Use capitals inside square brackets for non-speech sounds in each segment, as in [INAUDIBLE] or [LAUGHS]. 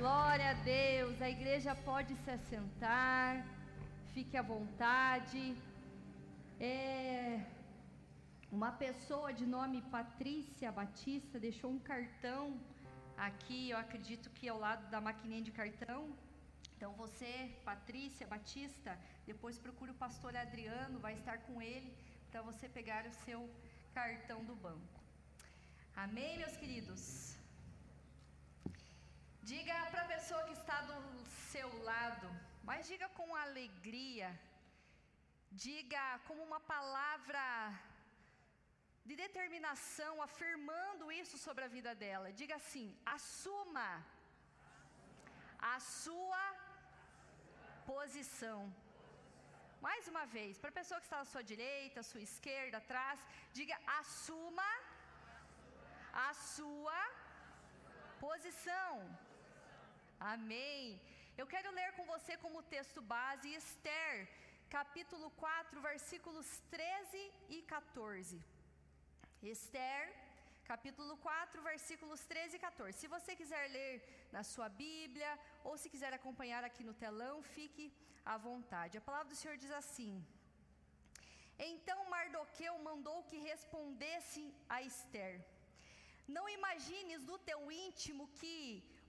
Glória a Deus. A igreja pode se assentar. Fique à vontade. É, uma pessoa de nome Patrícia Batista deixou um cartão aqui, eu acredito que ao lado da maquininha de cartão. Então você, Patrícia Batista, depois procure o pastor Adriano, vai estar com ele para você pegar o seu cartão do banco. Amém, meus queridos? Diga para a pessoa que está do seu lado, mas diga com alegria, diga como uma palavra de determinação, afirmando isso sobre a vida dela. Diga assim: assuma a sua posição. Mais uma vez, para a pessoa que está à sua direita, à sua esquerda, atrás, diga: assuma a sua posição. Amém. Eu quero ler com você como texto base Esther, capítulo 4, versículos 13 e 14. Esther, capítulo 4, versículos 13 e 14. Se você quiser ler na sua Bíblia ou se quiser acompanhar aqui no telão, fique à vontade. A palavra do Senhor diz assim: Então Mardoqueu mandou que respondesse a Esther: Não imagines do teu íntimo que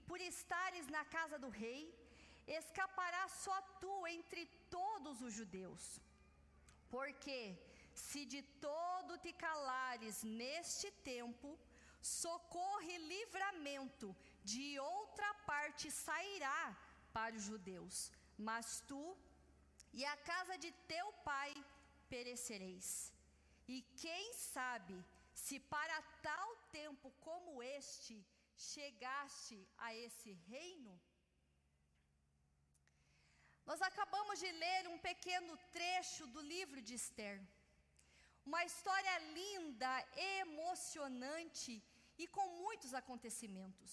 por estares na casa do rei, escaparás só tu entre todos os judeus. Porque se de todo te calares neste tempo, socorro e livramento de outra parte sairá para os judeus, mas tu e a casa de teu pai perecereis. E quem sabe se para tal tempo como este chegaste a esse reino? Nós acabamos de ler um pequeno trecho do livro de Esther. Uma história linda, emocionante e com muitos acontecimentos.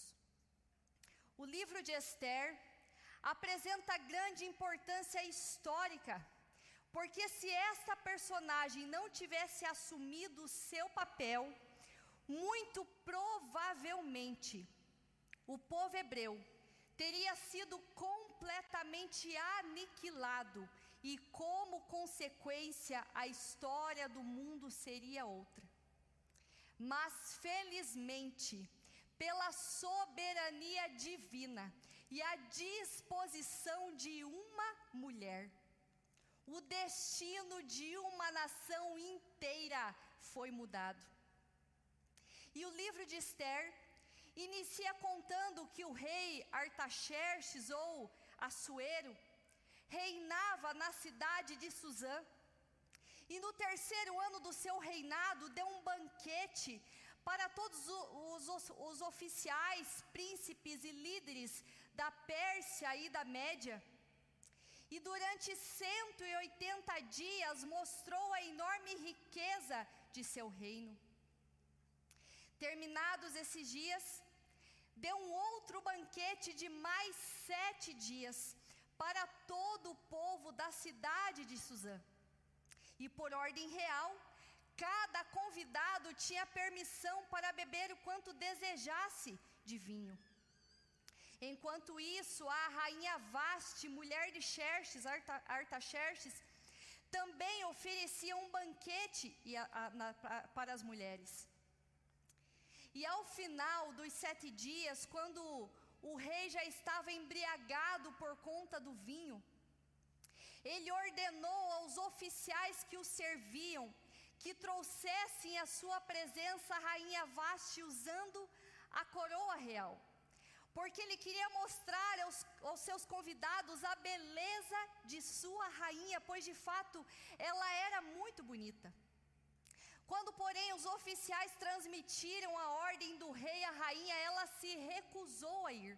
O livro de Esther apresenta grande importância histórica, porque se esta personagem não tivesse assumido o seu papel, muito provavelmente o povo hebreu teria sido completamente aniquilado e, como consequência, a história do mundo seria outra. Mas, felizmente, pela soberania divina e a disposição de uma mulher, o destino de uma nação inteira foi mudado. E o livro de Esther inicia contando que o rei Artaxerxes ou Assuero reinava na cidade de Suzã. E no terceiro ano do seu reinado, deu um banquete para todos os, os, os, oficiais, príncipes e líderes da Pérsia e da Média. E durante 180 dias mostrou a enorme riqueza de seu reino. Terminados esses dias, deu um outro banquete de mais sete dias para todo o povo da cidade de Suzã. E por ordem real, cada convidado tinha permissão para beber o quanto desejasse de vinho. Enquanto isso, a rainha Vaste, mulher de Xerxes, Artaxerxes, também oferecia um banquete para as mulheres. E ao final dos sete dias, quando o rei já estava embriagado por conta do vinho, ele ordenou aos oficiais que o serviam que trouxessem à sua presença a rainha Vaste usando a coroa real, porque ele queria mostrar aos, aos seus convidados a beleza de sua rainha, pois de fato ela era muito bonita. Quando, porém, os oficiais transmitiram a ordem do rei à rainha, ela se recusou a ir.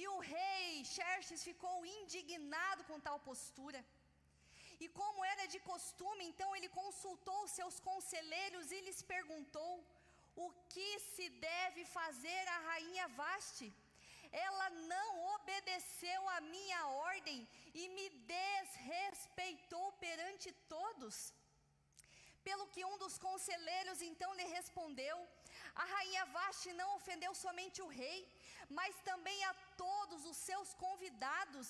E o rei Xerxes ficou indignado com tal postura. E como era de costume, então ele consultou seus conselheiros e lhes perguntou: o que se deve fazer à rainha Vaste? Ela não obedeceu à minha ordem e me desrespeitou perante todos. Pelo que um dos conselheiros então lhe respondeu: A rainha Vaste não ofendeu somente o rei, mas também a todos os seus convidados,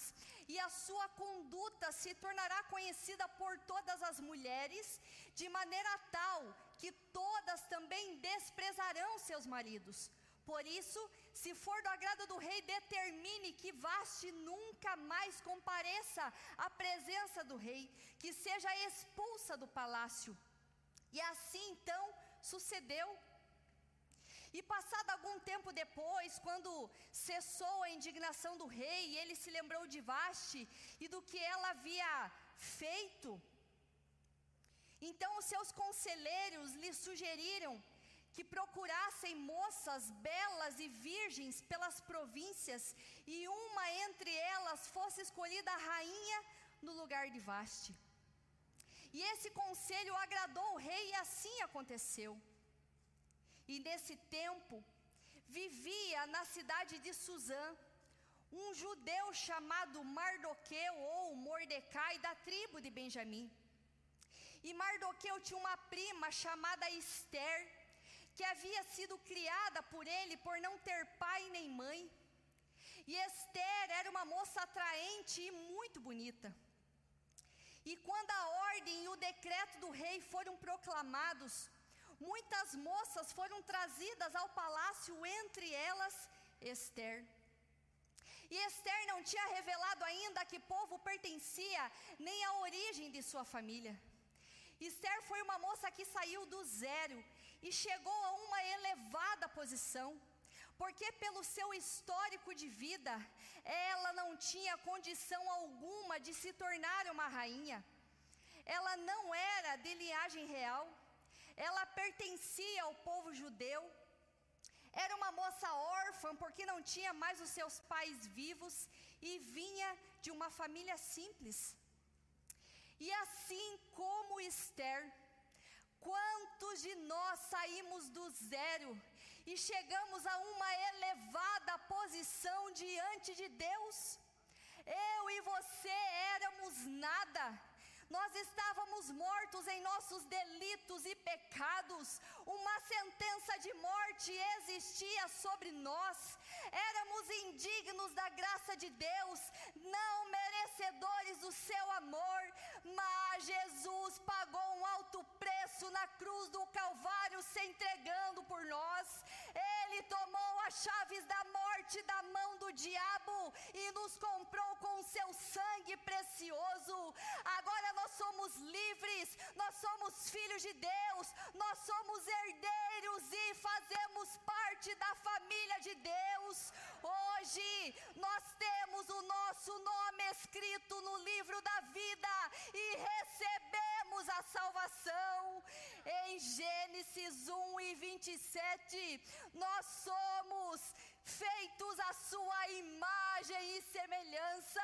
e a sua conduta se tornará conhecida por todas as mulheres, de maneira tal que todas também desprezarão seus maridos. Por isso, se for do agrado do rei, determine que Vaste nunca mais compareça à presença do rei, que seja expulsa do palácio. E assim então sucedeu. E passado algum tempo depois, quando cessou a indignação do rei, ele se lembrou de Vaste e do que ela havia feito. Então os seus conselheiros lhe sugeriram que procurassem moças belas e virgens pelas províncias, e uma entre elas fosse escolhida a rainha no lugar de Vaste. E esse conselho agradou o rei, e assim aconteceu. E nesse tempo, vivia na cidade de Suzã um judeu chamado Mardoqueu ou Mordecai da tribo de Benjamim. E Mardoqueu tinha uma prima chamada Esther, que havia sido criada por ele por não ter pai nem mãe. E Esther era uma moça atraente e muito bonita. E quando a ordem e o decreto do rei foram proclamados, muitas moças foram trazidas ao palácio, entre elas Esther. E Esther não tinha revelado ainda a que povo pertencia, nem a origem de sua família. Esther foi uma moça que saiu do zero e chegou a uma elevada posição, porque pelo seu histórico de vida, ela não tinha condição alguma de se tornar uma rainha. Ela não era de linhagem real, ela pertencia ao povo judeu. Era uma moça órfã porque não tinha mais os seus pais vivos e vinha de uma família simples. E assim como Esther, quantos de nós saímos do zero e chegamos a uma elevada posição diante de Deus? Eu e você éramos nada. Nós estávamos mortos em nossos delitos e pecados, uma sentença de morte existia sobre nós, éramos indignos da graça de Deus, não merecedores do seu amor, mas Jesus pagou um alto preço na cruz do Calvário, se entregando por nós. Ele tomou as chaves da morte da mão do diabo e nos comprou seu sangue precioso. Agora nós somos livres, nós somos filhos de Deus, nós somos herdeiros e fazemos parte da família de Deus. Hoje nós temos o nosso nome escrito no livro da vida e recebemos a salvação. Em Gênesis 1 e 27, nós somos feitos à sua imagem e semelhança.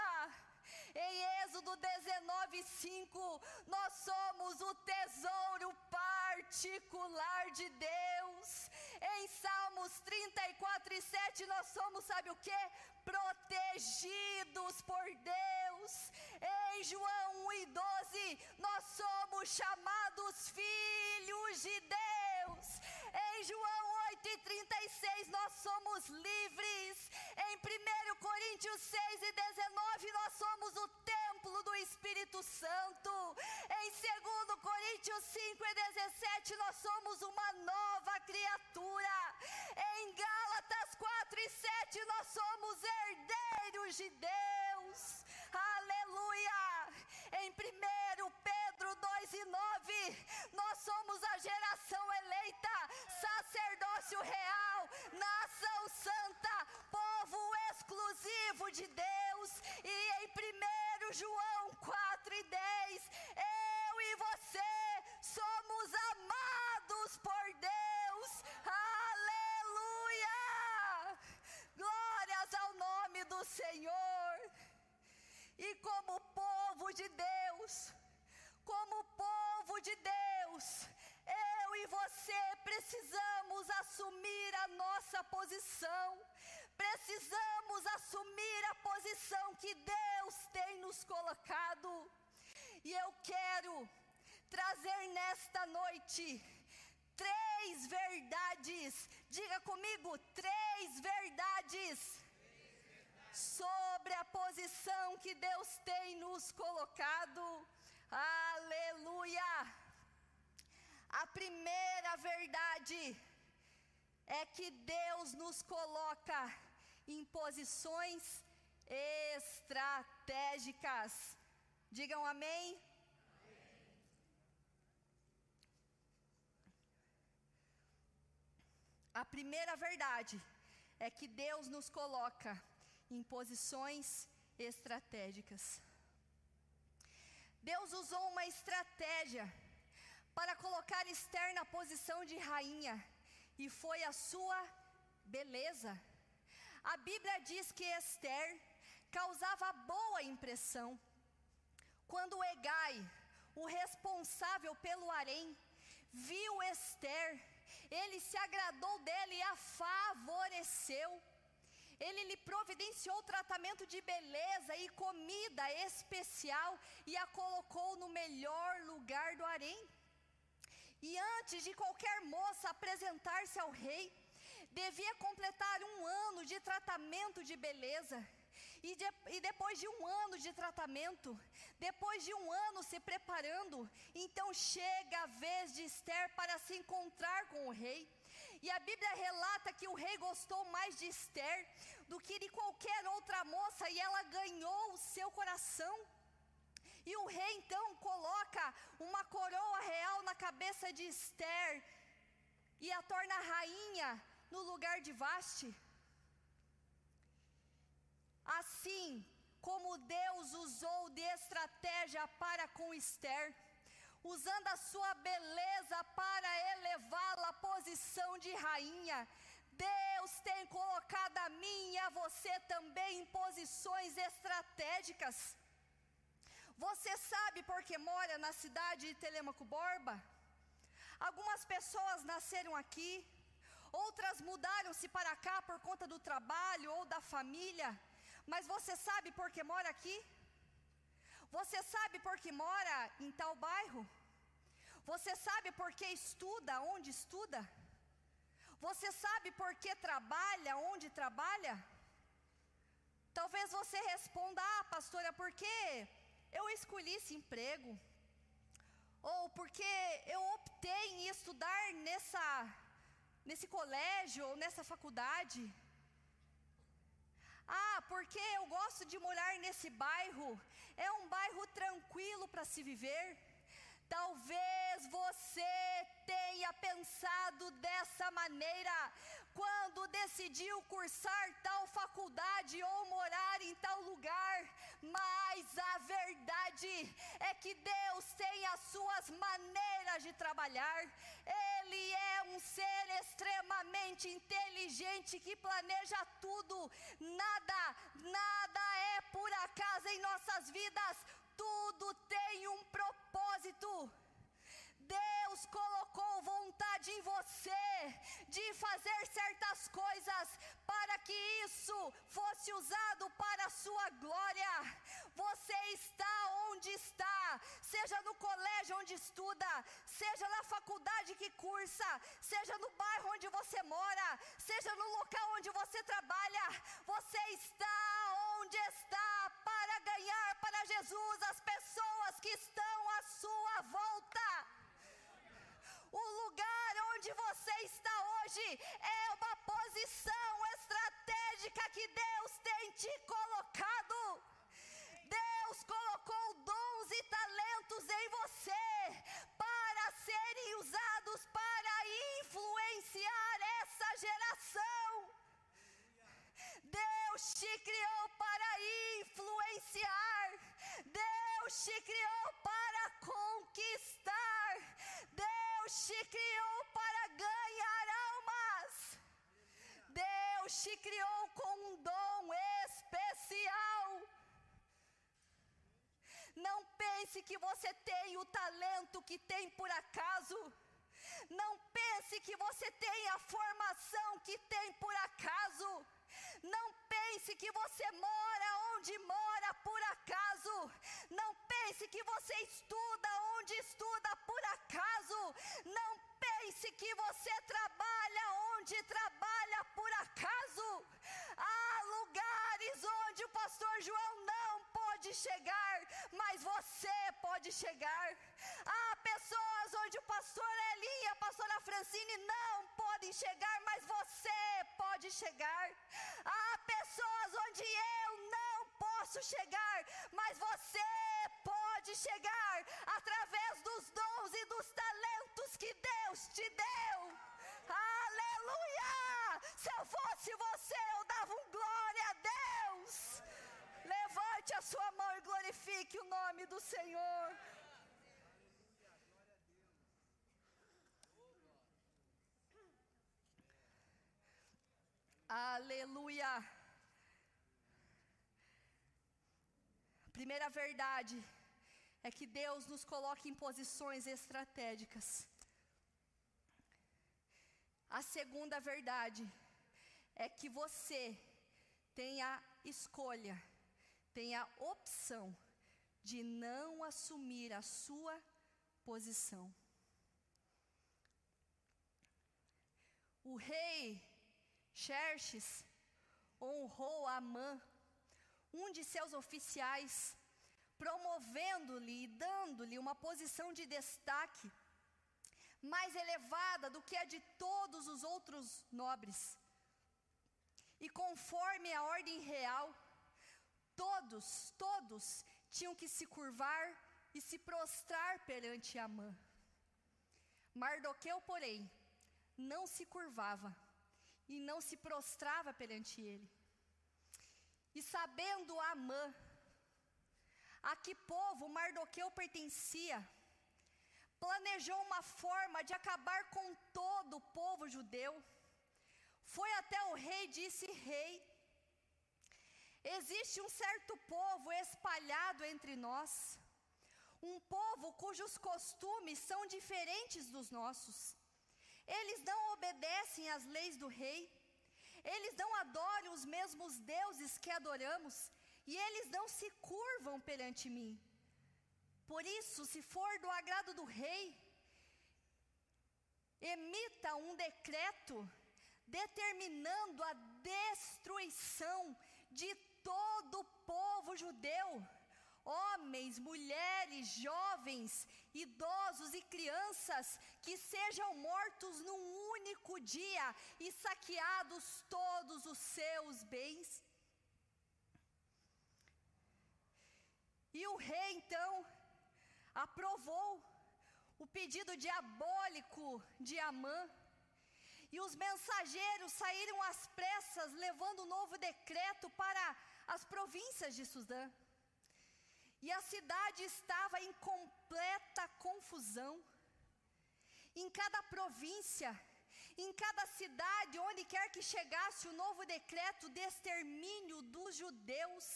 Em Êxodo 19, 5, nós somos o tesouro particular de Deus. Em Salmos 34 e 7, nós somos, sabe o que? Protegidos por Deus. Em João 1 e 12, nós somos chamados filhos de Deus. Em João 8 e 36, nós somos livres. Em 1 Coríntios 6 e 19, nós somos o templo do Espírito Santo. Em 2 Coríntios 5 e 17, nós somos uma nova criatura. Em Gálatas 4 e 7, nós somos herdeiros de Deus. Aleluia! Em 1 Pedro 2 e 9, nós somos a geração eleita, sacerdócio posição, precisamos assumir a posição que Deus tem nos colocado. E eu quero trazer nesta noite três verdades. Diga comigo, três verdades sobre a posição que Deus tem nos colocado. Aleluia! A primeira verdade é que Deus nos coloca em posições estratégicas. Digam amém. A primeira verdade é que Deus nos coloca em posições estratégicas. Deus usou uma estratégia para colocar Esther na posição de rainha, e foi a sua beleza. A Bíblia diz que Esther causava boa impressão. Quando Egai, o responsável pelo harém, viu Esther, ele se agradou dele e a favoreceu. Ele lhe providenciou tratamento de beleza e comida especial e a colocou no melhor lugar do harém. E antes de qualquer moça apresentar-se ao rei, devia completar um ano de tratamento de beleza. E, de, e, depois de um ano de tratamento, depois de um ano se preparando, então chega a vez de Esther para se encontrar com o rei. E a Bíblia relata que o rei gostou mais de Esther do que de qualquer outra moça e ela ganhou o seu coração. E o rei então coloca uma coroa real na cabeça de Esther e a torna rainha no lugar de Vaste. Assim como Deus usou de estratégia para com Esther, usando a sua beleza para elevá-la à posição de rainha, Deus tem colocado a mim e a você também em posições estratégicas. Você sabe por que mora na cidade de Telemaco Borba? Algumas pessoas nasceram aqui, outras mudaram-se para cá por conta do trabalho ou da família, mas você sabe por que mora aqui? Você sabe por que mora em tal bairro? Você sabe por que estuda onde estuda? Você sabe por que trabalha onde trabalha? Talvez você responda: Ah, pastora, porque eu escolhi esse emprego? Ou porque eu optei em estudar nessa, nesse colégio ou nessa faculdade? Ah, porque eu gosto de morar nesse bairro, é um bairro tranquilo para se viver. Talvez você tenha pensado dessa maneira quando decidiu cursar tal faculdade ou morar em tal lugar, mas a verdade é que Deus tem as suas maneiras de trabalhar, Ele é um ser extremamente inteligente que planeja tudo, nada, nada é por acaso em nossas vidas, tudo tem um propósito. Deus colocou vontade em você de fazer certas coisas para que isso fosse usado para a sua glória. Você está onde está, seja no colégio onde estuda, seja na faculdade que cursa, seja no bairro onde você mora, seja no local onde você trabalha. Você está onde está para ganhar para Jesus as pessoas que estão à sua volta. O lugar onde você está é uma posição estratégica que Deus tem te colocado. Deus colocou dons e talentos em você para serem usados para influenciar essa geração. Deus te criou para influenciar. Deus te criou para conquistar. Deus te criou Te criou com um dom especial. Não pense que você tem o talento que tem por acaso. Não pense que você tem a formação que tem por acaso. Não pense que você mora onde mora por acaso. Não pense que você estuda onde estuda por acaso. Não pense que você trabalha onde trabalha por acaso. Há lugares onde o pastor João não pode chegar, mas você pode chegar. Há pessoas onde o pastor Eli e a pastora Francine não podem chegar, mas você pode chegar. Há pessoas onde eu não posso chegar, mas você pode chegar através dos dons e dos talentos que Deus te deu. Se eu fosse você, eu dava um glória a Deus. Levante a sua mão e glorifique o nome do Senhor. Aleluia. Primeira verdade é que Deus nos coloca em posições estratégicas. A segunda verdade é que você tem a escolha, tem a opção de não assumir a sua posição. O rei Xerxes honrou Amã, um de seus oficiais, promovendo-lhe e dando-lhe uma posição de destaque mais elevada do que a de todos os outros nobres. E conforme a ordem real, todos, todos tinham que se curvar e se prostrar perante Amã. Mardoqueu, porém, não se curvava e não se prostrava perante ele. E sabendo Amã a que povo Mardoqueu pertencia, planejou uma forma de acabar com todo o povo judeu. Foi até o rei e disse: Rei, existe um certo povo espalhado entre nós, um povo cujos costumes são diferentes dos nossos. Eles não obedecem às leis do rei, eles não adoram os mesmos deuses que adoramos, e eles não se curvam perante mim. Por isso, se for do agrado do rei, emita um decreto determinando a destruição de todo o povo judeu, homens, mulheres, jovens, idosos e crianças, que sejam mortos num único dia e saqueados todos os seus bens. E o rei então aprovou o pedido diabólico de Amã. E os mensageiros saíram às pressas, levando um novo decreto para as províncias de Sudã. E a cidade estava em completa confusão. Em cada província, em cada cidade, onde quer que chegasse o novo decreto de extermínio dos judeus,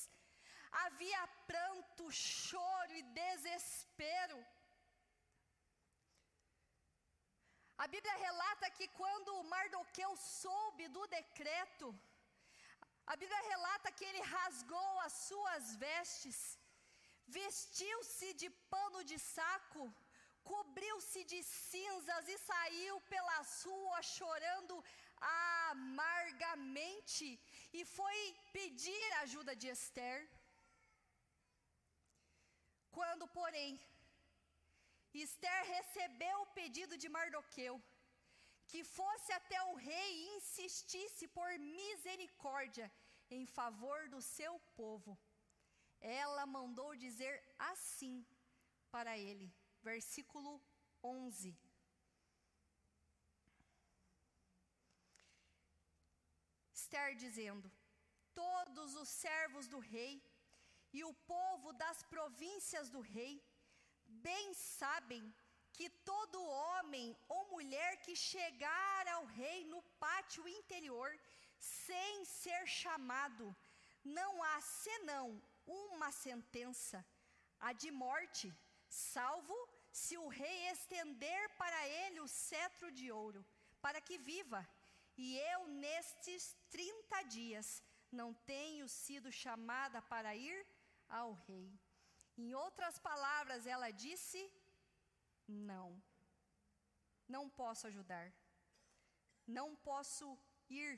havia pranto, choro e desespero. A Bíblia relata que quando Mardoqueu soube do decreto, a Bíblia relata que ele rasgou as suas vestes, vestiu-se de pano de saco, cobriu-se de cinzas e saiu pela rua chorando amargamente e foi pedir a ajuda de Esther. Quando, porém, Esther recebeu o pedido de Mardoqueu, que fosse até o rei e insistisse por misericórdia em favor do seu povo, ela mandou dizer assim para ele, versículo 11. Esther dizendo: Todos os servos do rei e o povo das províncias do rei bem sabem que todo homem ou mulher que chegar ao rei no pátio interior sem ser chamado, não há senão uma sentença, a de morte, salvo se o rei estender para ele o cetro de ouro, para que viva. E eu, nestes trinta dias, não tenho sido chamada para ir ao rei. Em outras palavras, ela disse: não. não posso ajudar, não posso ir.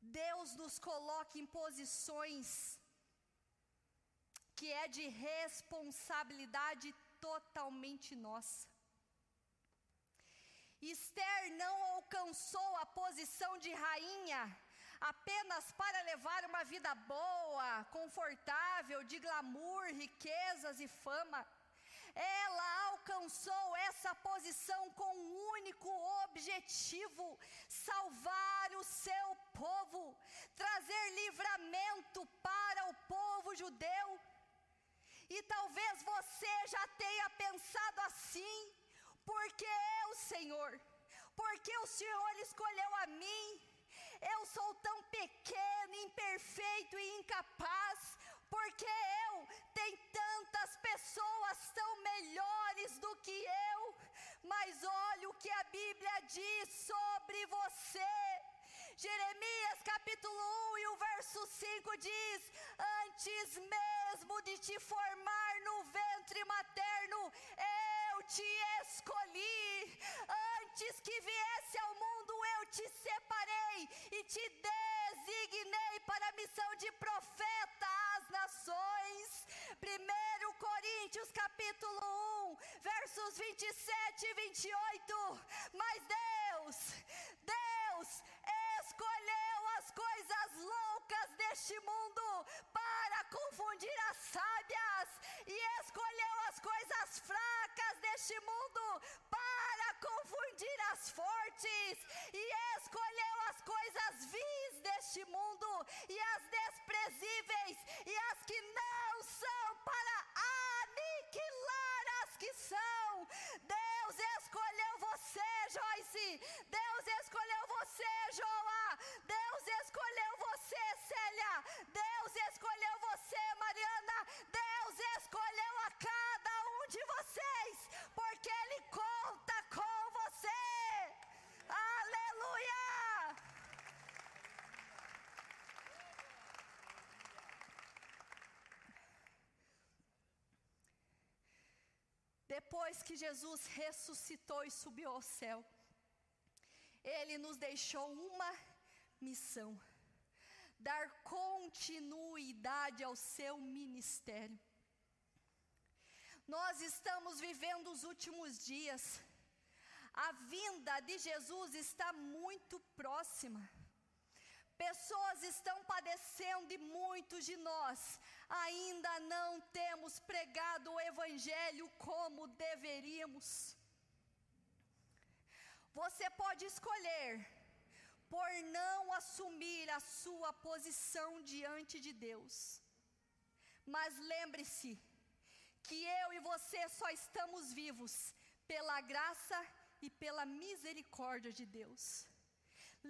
Deus nos coloca em posições que é de responsabilidade totalmente nossa. Esther não alcançou a posição de rainha apenas para levar uma vida boa, confortável, de glamour, riquezas e fama. Ela alcançou essa posição com um único objetivo: salvar o seu povo, trazer livramento para o povo judeu. E talvez você já tenha pensado assim, porque eu, Senhor, porque o Senhor escolheu a mim, eu sou tão pequeno, imperfeito e incapaz, porque eu tem tantas pessoas tão melhores do que eu, mas olha o que a Bíblia diz sobre você. Jeremias capítulo 1 e o verso 5 diz: Antes mesmo de te formar no ventre materno, eu te escolhi. Antes que viesse ao mundo, eu te separei e te designei para a missão de profeta às nações. 1 Coríntios capítulo 1, versos 27 e 28. Mas Deus, Depois que Jesus ressuscitou e subiu ao céu, Ele nos deixou uma missão: dar continuidade ao seu ministério. Nós estamos vivendo os últimos dias, a vinda de Jesus está muito próxima. Pessoas estão padecendo e muitos de nós ainda não temos pregado o Evangelho como deveríamos. Você pode escolher por não assumir a sua posição diante de Deus, mas lembre-se que eu e você só estamos vivos pela graça e pela misericórdia de Deus.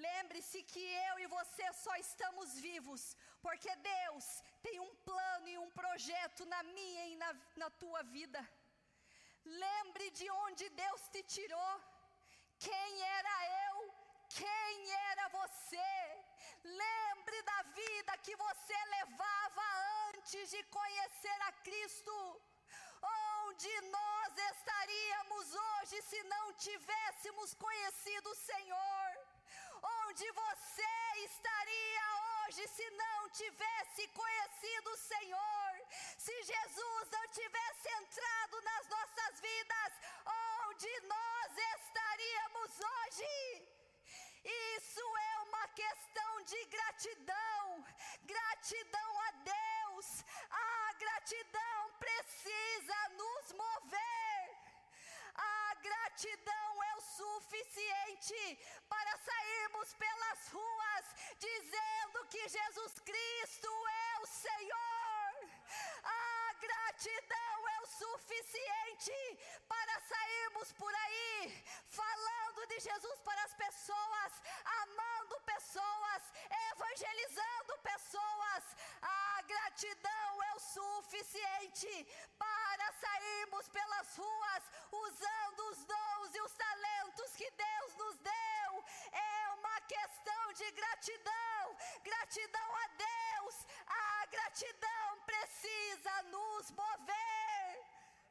Lembre-se que eu e você só estamos vivos porque Deus tem um plano e um projeto na minha e na, na tua vida. Lembre de onde Deus te tirou, quem era eu, quem era você. Lembre da vida que você levava antes de conhecer a Cristo. Onde nós estaríamos hoje se não tivéssemos conhecido o Senhor? Onde você estaria hoje se não tivesse conhecido o Senhor? Se Jesus não tivesse entrado nas nossas vidas, onde nós estaríamos hoje? Isso é uma questão de gratidão, gratidão a Deus. A gratidão precisa nos mover. A gratidão é o suficiente para sairmos pelas ruas dizendo que Jesus Cristo é o Senhor. A gratidão é o suficiente para sairmos por aí falando de Jesus para as pessoas, amando pessoas, evangelizando pessoas. A gratidão é o suficiente nós, usando os dons e os talentos que Deus nos deu. É uma questão de gratidão, gratidão a Deus. A gratidão precisa nos mover.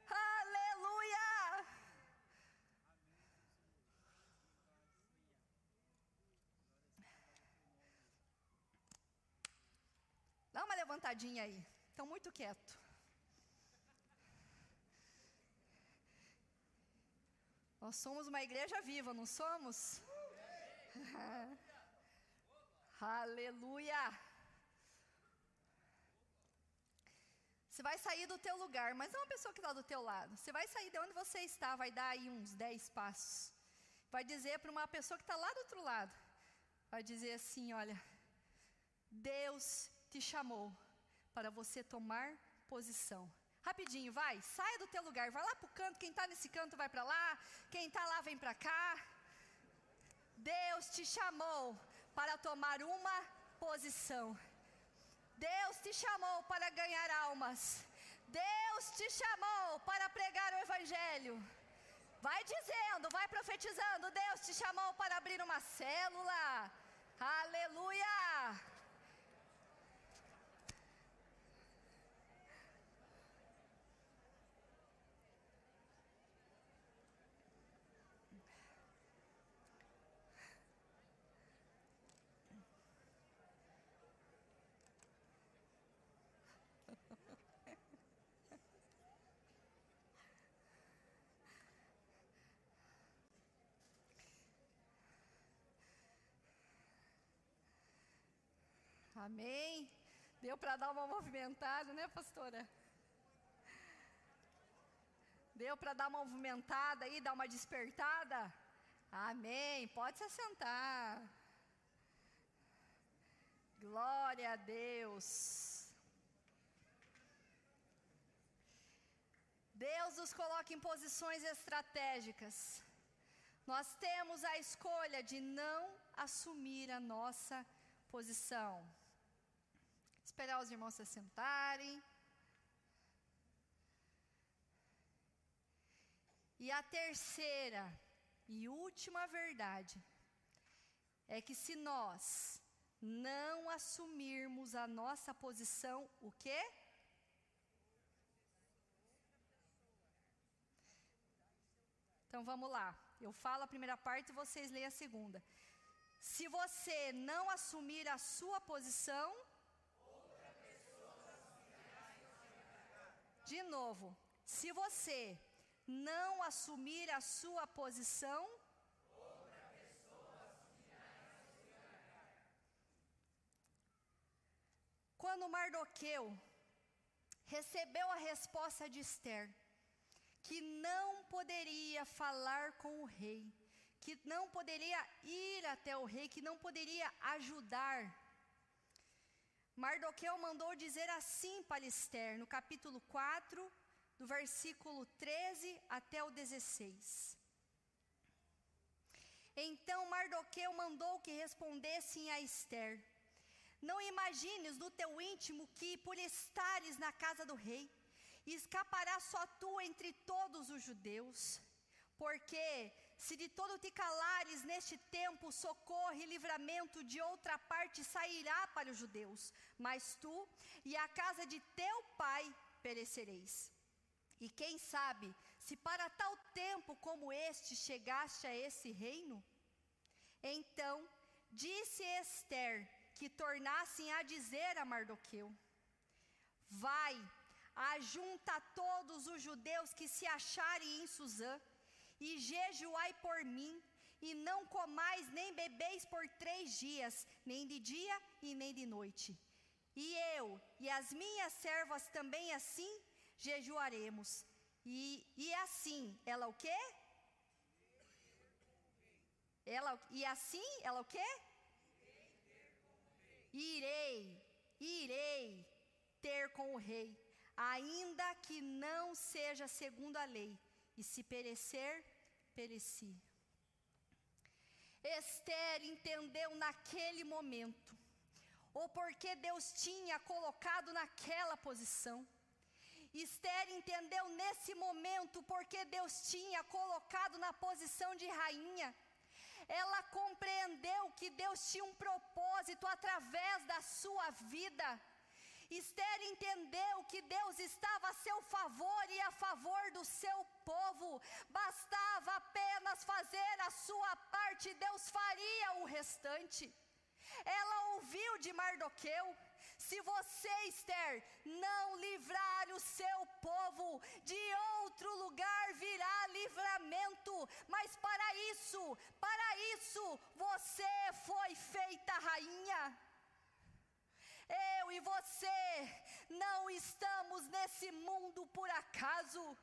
Aleluia! Dá uma levantadinha aí. Estão muito quieto. Nós somos uma igreja viva, não somos? [LAUGHS] Aleluia! Você vai sair do teu lugar, mas não uma pessoa que está do teu lado. Você vai sair de onde você está, vai dar aí uns 10 passos. Vai dizer para uma pessoa que está lá do outro lado. Vai dizer assim: olha, Deus te chamou para você tomar posição. Rapidinho, vai, saia do teu lugar, vai lá para o canto. Quem está nesse canto vai para lá, quem está lá vem para cá. Deus te chamou para tomar uma posição. Deus te chamou para ganhar almas. Deus te chamou para pregar o Evangelho. Vai dizendo, vai profetizando. Deus te chamou para abrir uma célula. Aleluia! Amém. Deu para dar uma movimentada, né, pastora? Deu para dar uma movimentada aí, dar uma despertada? Amém. Pode se assentar. Glória a Deus. Deus nos coloca em posições estratégicas. Nós temos a escolha de não assumir a nossa posição. Esperar os irmãos se sentarem. E a terceira e última verdade é que se nós não assumirmos a nossa posição, o quê? Então vamos lá. Eu falo a primeira parte e vocês leem a segunda. Se você não assumir a sua posição, De novo, se você não assumir a sua posição, quando Mardoqueu recebeu a resposta de Esther, que não poderia falar com o rei, que não poderia ir até o rei, que não poderia ajudar Mardoqueu mandou dizer assim para Esther, no capítulo 4, do versículo 13 até o 16. Então Mardoqueu mandou que respondessem a Esther: Não imagines no teu íntimo que, por estares na casa do rei, escapará só tu entre todos os judeus, porque se de todo te calares neste tempo, socorro e livramento de outra parte sairá para os judeus, mas tu e a casa de teu pai perecereis. E quem sabe se para tal tempo como este chegaste a esse reino? Então disse Esther que tornassem a dizer a Mardoqueu: Vai, ajunta todos os judeus que se acharem em Suzã e jejuai por mim, e não comais nem bebeis por três dias, nem de dia e nem de noite. E eu e as minhas servas também assim jejuaremos. E, e assim, ela o quê? Ela, e assim, ela o quê? Irei, irei ter com o rei, ainda que não seja segundo a lei, e se perecer, pereci. Esther entendeu naquele momento o porquê Deus tinha colocado naquela posição. Esther entendeu nesse momento porque Deus tinha colocado na posição de rainha. Ela compreendeu que Deus tinha um propósito através da sua vida. Esther entendeu que Deus estava a seu favor e a favor do seu povo. Bastava apenas fazer a sua parte, Deus faria o restante. Ela ouviu de Mardoqueu: se você, Esther, não livrar o seu povo, de outro lugar virá livramento, mas para isso, para isso, você foi feita rainha. Eu e você não estamos nesse mundo por acaso.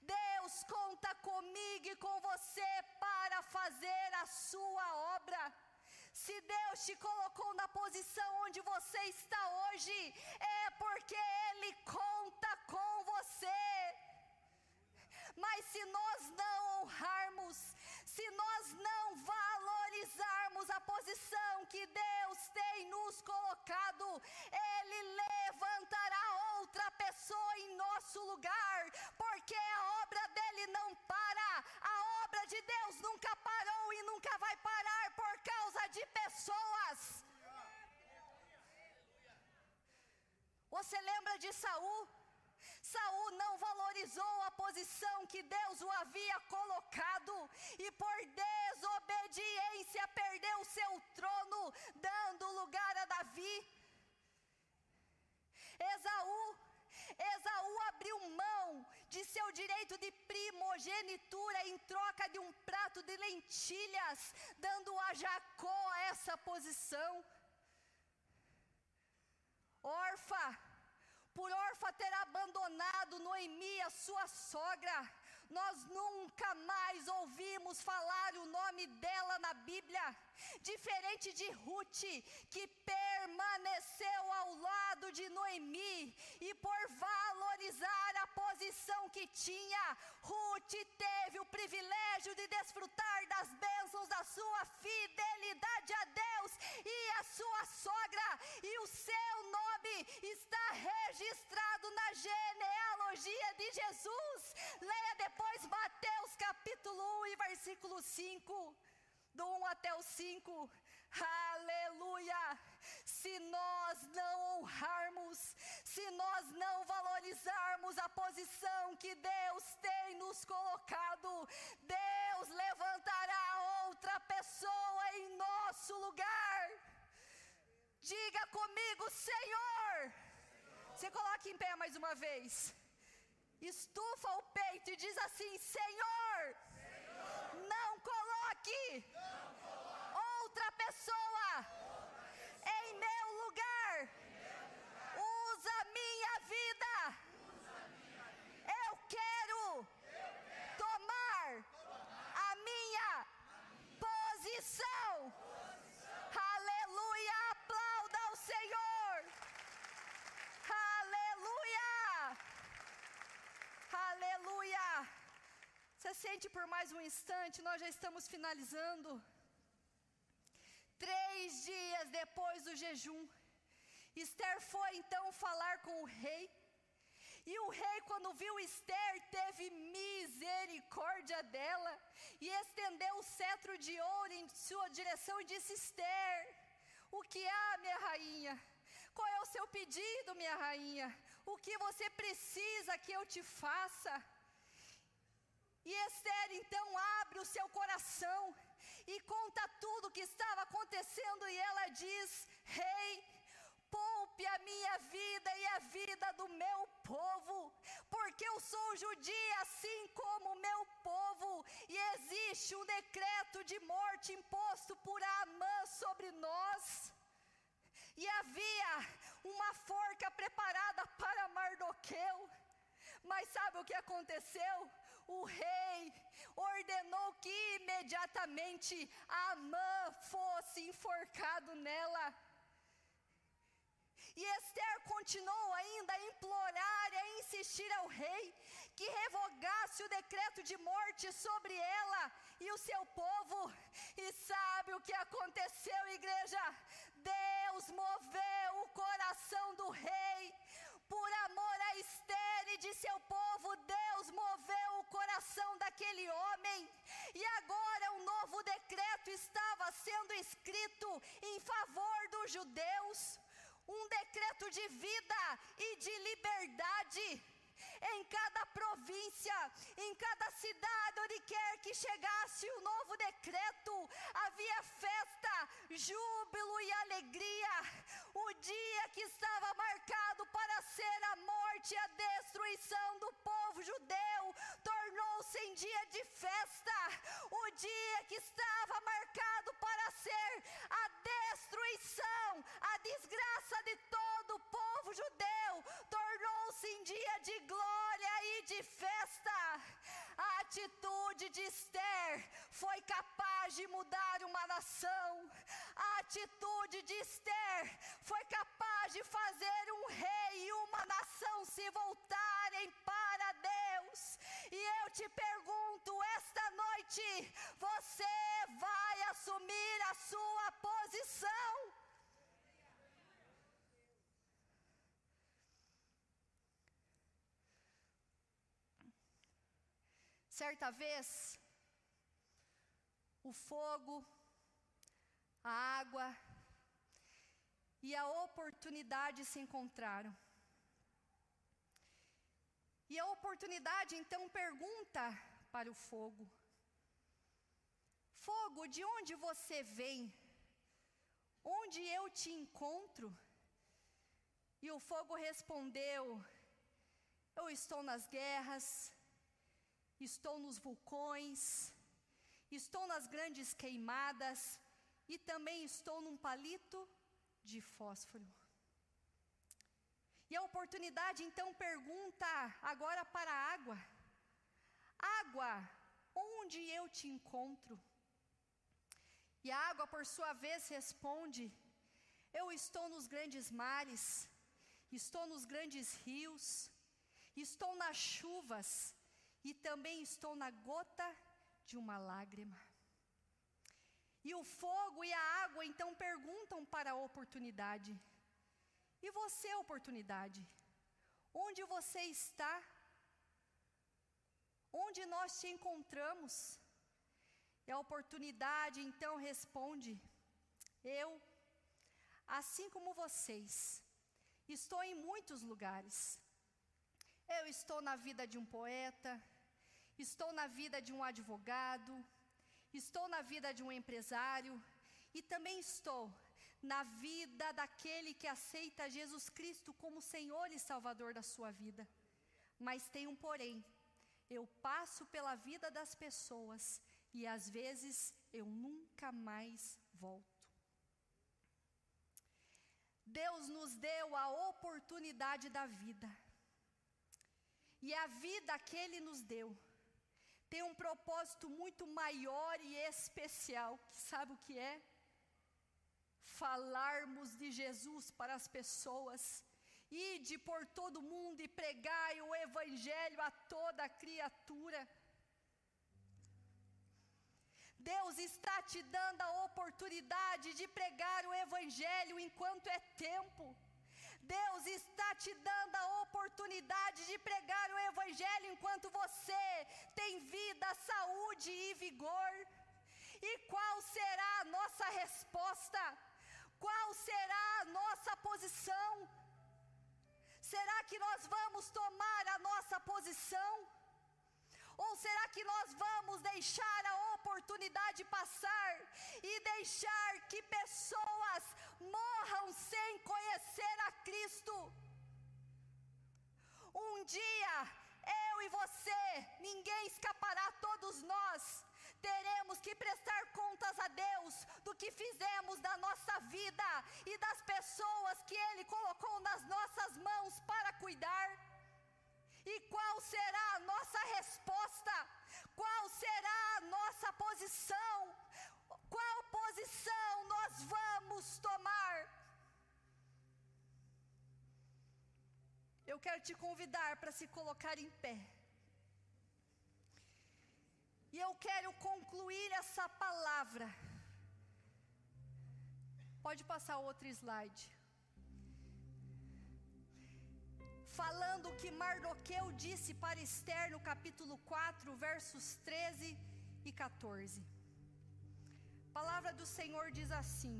Deus conta comigo e com você para fazer a sua obra. Se Deus te colocou na posição onde você está hoje, é porque Ele conta com você. Mas se nós não honrarmos, Você lembra de Saul? Saul não valorizou a posição que Deus o havia colocado e por desobediência perdeu seu trono, dando lugar a Davi. Esaú, Esaú abriu mão de seu direito de primogenitura em troca de um prato de lentilhas, dando a Jacó essa posição. Orfa, por Orfa ter abandonado Noemi, a sua sogra, nós nunca mais ouvimos falar o nome dela na Bíblia. Diferente de Ruth, que permaneceu ao lado de Noemi e por valorizar a posição que tinha, Ruth teve o privilégio de desfrutar das bênçãos da sua fidelidade a Deus e a sua sogra, e o seu nome está registrado na genealogia de Jesus. Leia depois Mateus capítulo 1 e versículo 5 do 1 até o 5. Aleluia! Se nós não honrarmos, se nós não valorizarmos a posição que Deus tem nos colocado, Deus levantará outra pessoa em nosso lugar. Diga comigo, Senhor. Você coloca em pé mais uma vez. Estufa o peito e diz assim: Senhor, Senhor. não coloque. Não outra pessoa em meu lugar. Usa minha vida. Eu quero tomar a minha posição. Aleluia. Aplauda ao Senhor. Aleluia. Aleluia. Você sente por mais um instante, nós já estamos finalizando. Três dias depois do jejum, Esther foi então falar com o rei. E o rei, quando viu Esther, teve misericórdia dela e estendeu o cetro de ouro em sua direção e disse: Esther, o que há, minha rainha? Qual é o seu pedido, minha rainha? O que você precisa que eu te faça? E Esther então abre o seu coração e conta tudo o que estava acontecendo, e ela diz: Rei, poupe a minha vida e a vida do meu povo, porque eu sou judia assim como o meu povo, e existe um decreto de morte imposto por Amã sobre nós. E havia uma forca preparada para Mardoqueu. Mas sabe o que aconteceu? O rei ordenou que imediatamente Amã fosse enforcado nela. E Esther continuou ainda a implorar e a insistir ao rei que revogasse o decreto de morte sobre ela e o seu povo. E sabe o que aconteceu, igreja? Deus moveu o coração do rei por amor a Esther e de seu povo, Deus moveu o coração daquele homem. E agora um novo decreto estava sendo escrito em favor dos judeus um decreto de vida e de liberdade. Em cada província, em cada cidade, onde quer que chegasse o novo decreto, havia festa, júbilo e alegria. O dia que estava marcado para ser a morte e a destruição do povo judeu tornou-se em dia de festa. O dia que estava marcado para ser a destruição, a desgraça de todo o povo judeu, em dia de glória e de festa. A atitude de Esther foi capaz de mudar uma nação. A atitude de Esther foi capaz de fazer um rei e uma nação se voltarem para Deus. E eu te pergunto esta noite: você vai assumir a sua posição? Certa vez, o fogo, a água e a oportunidade se encontraram. E a oportunidade então pergunta para o fogo: Fogo, de onde você vem? Onde eu te encontro? E o fogo respondeu: Eu estou nas guerras, estou nos vulcões, estou nas grandes queimadas e também estou num palito de fósforo. E a oportunidade então pergunta agora para a água: Água, onde eu te encontro? E a água, por sua vez, responde: Eu estou nos grandes mares, estou nos grandes rios, estou nas chuvas, e também estou na gota de uma lágrima. E o fogo e a água então perguntam para a oportunidade: E você, oportunidade? Onde você está? Onde nós te encontramos? E a oportunidade então responde: Eu, assim como vocês, estou em muitos lugares. Eu estou na vida de um poeta, estou na vida de um advogado, estou na vida de um empresário e também estou na vida daquele que aceita Jesus Cristo como Senhor e Salvador da sua vida. Mas tem um porém. Eu passo pela vida das pessoas e às vezes eu nunca mais volto. Deus nos deu a oportunidade da vida. E a vida que Ele nos deu tem um propósito muito maior e especial, sabe o que é? Falarmos de Jesus para as pessoas, ide por todo mundo e pregai o Evangelho a toda criatura. Deus está te dando a oportunidade de pregar o Evangelho enquanto é tempo. Deus está te dando a oportunidade de pregar o Evangelho enquanto você vida, saúde e vigor. E qual será a nossa resposta? Qual será a nossa posição? Será que nós vamos tomar a nossa posição? Ou será que nós vamos deixar a oportunidade passar e deixar que pessoas morram sem conhecer a Cristo? Um dia, e você, ninguém escapará, todos nós teremos que prestar contas a Deus do que fizemos da nossa vida e das pessoas que Ele colocou nas nossas mãos para cuidar. E qual será a nossa resposta? Qual será a nossa posição? Qual posição nós vamos tomar? Eu quero te convidar para se colocar em pé. E eu quero concluir essa palavra. Pode passar outro slide. falando o que Mardoqueu disse para Esther no capítulo 4, versos 13 e 14. A palavra do Senhor diz assim: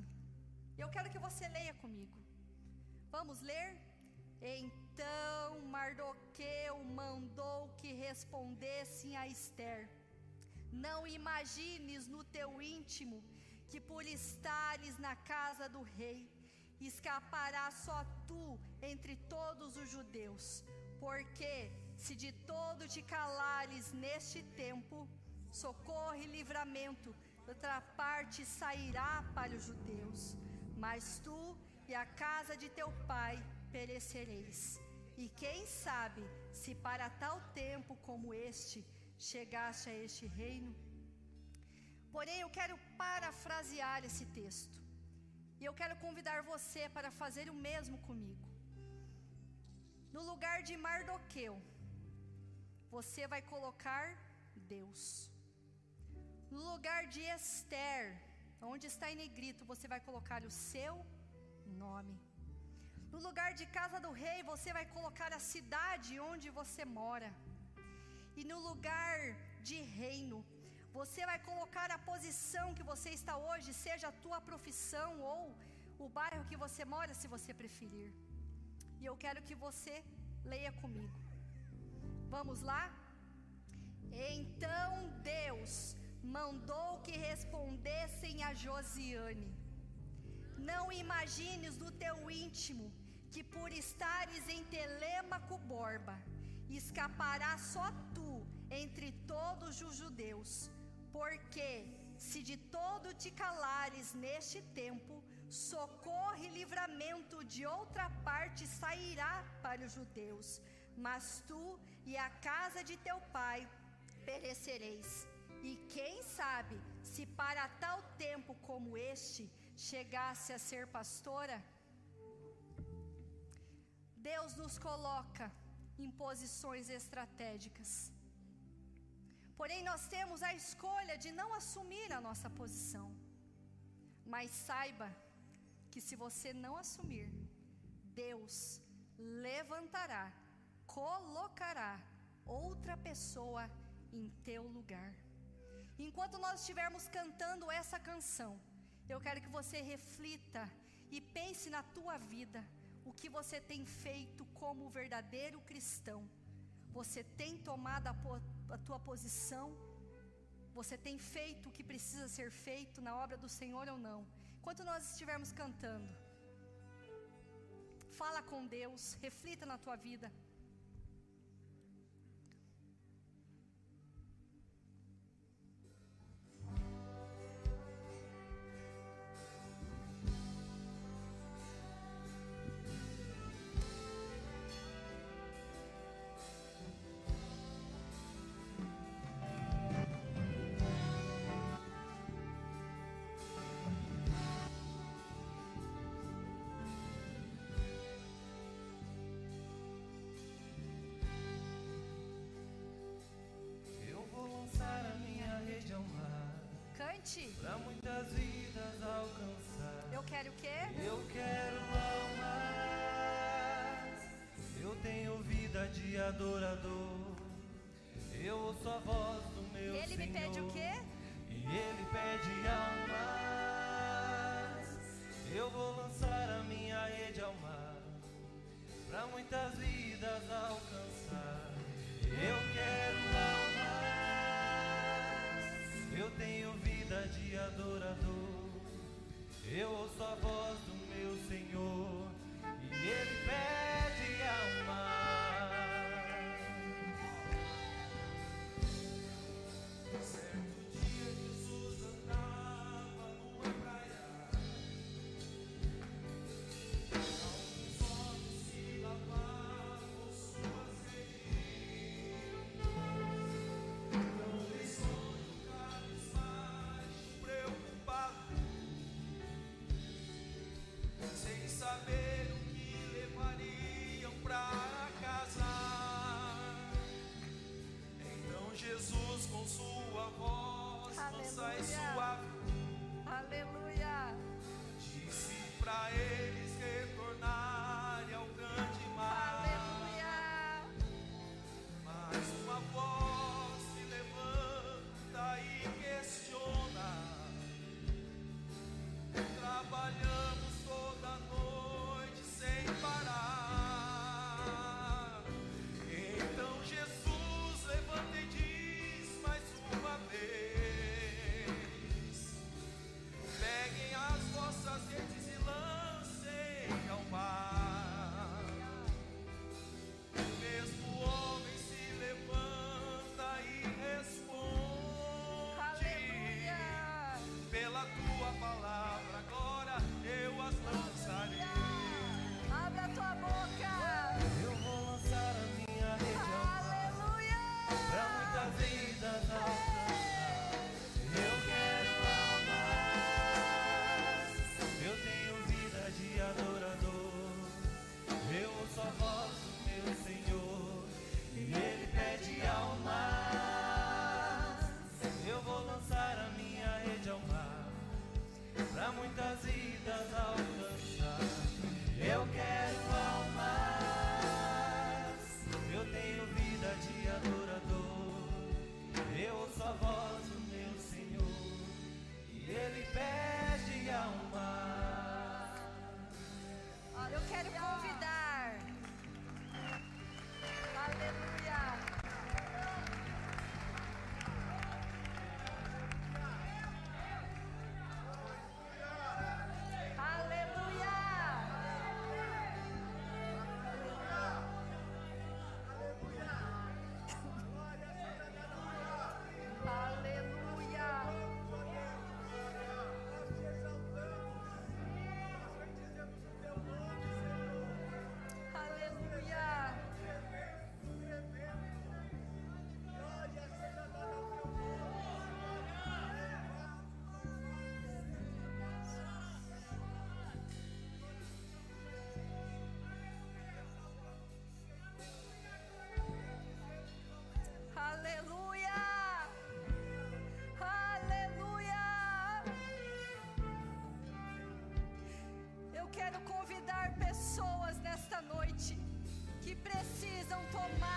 Eu quero que você leia comigo. Vamos ler? Então Mardoqueu mandou que respondessem a Esther: Não imagines no teu íntimo que por estares na casa do rei, escapará só tu entre todos os judeus, porque se de todo te calares neste tempo, socorro e livramento, outra parte sairá para os judeus, mas tu e a casa de teu pai perecereis. E quem sabe se para tal tempo como este chegaste a este reino? Porém, eu quero parafrasear esse texto. E eu quero convidar você para fazer o mesmo comigo. No lugar de Mardoqueu, você vai colocar Deus. No lugar de Esther, onde está em negrito, você vai colocar o seu nome. No lugar de casa do rei, você vai colocar a cidade onde você mora. E no lugar de reino, você vai colocar a posição que você está hoje, seja a tua profissão ou o bairro que você mora, se você preferir. E eu quero que você leia comigo. Vamos lá? Então Deus mandou que respondessem a Josiane: Não imagines no teu íntimo que por estares em Telêmaco Borba, escapará só tu entre todos os judeus porque se de todo te calares neste tempo, socorro e livramento de outra parte sairá para os judeus, mas tu e a casa de teu pai perecereis. E quem sabe se para tal tempo como este chegasse a ser pastora? Deus nos coloca em posições estratégicas. Porém, nós temos a escolha de não assumir a nossa posição. Mas saiba que se você não assumir, Deus levantará, colocará outra pessoa em teu lugar. Enquanto nós estivermos cantando essa canção, eu quero que você reflita e pense na tua vida, o que você tem feito como verdadeiro cristão. Você tem tomado a a tua posição? Você tem feito o que precisa ser feito na obra do Senhor ou não? Enquanto nós estivermos cantando, fala com Deus, reflita na tua vida. Adorador. Eu ouço a voz do meu Ele Senhor. me pede o quê? E ele pede almas. Eu vou lançar a minha rede ao mar. Pra muitas vidas alcançar. Eu quero almas. Eu tenho vida de adorador. Eu ouço a voz voz mansa que precisam tomar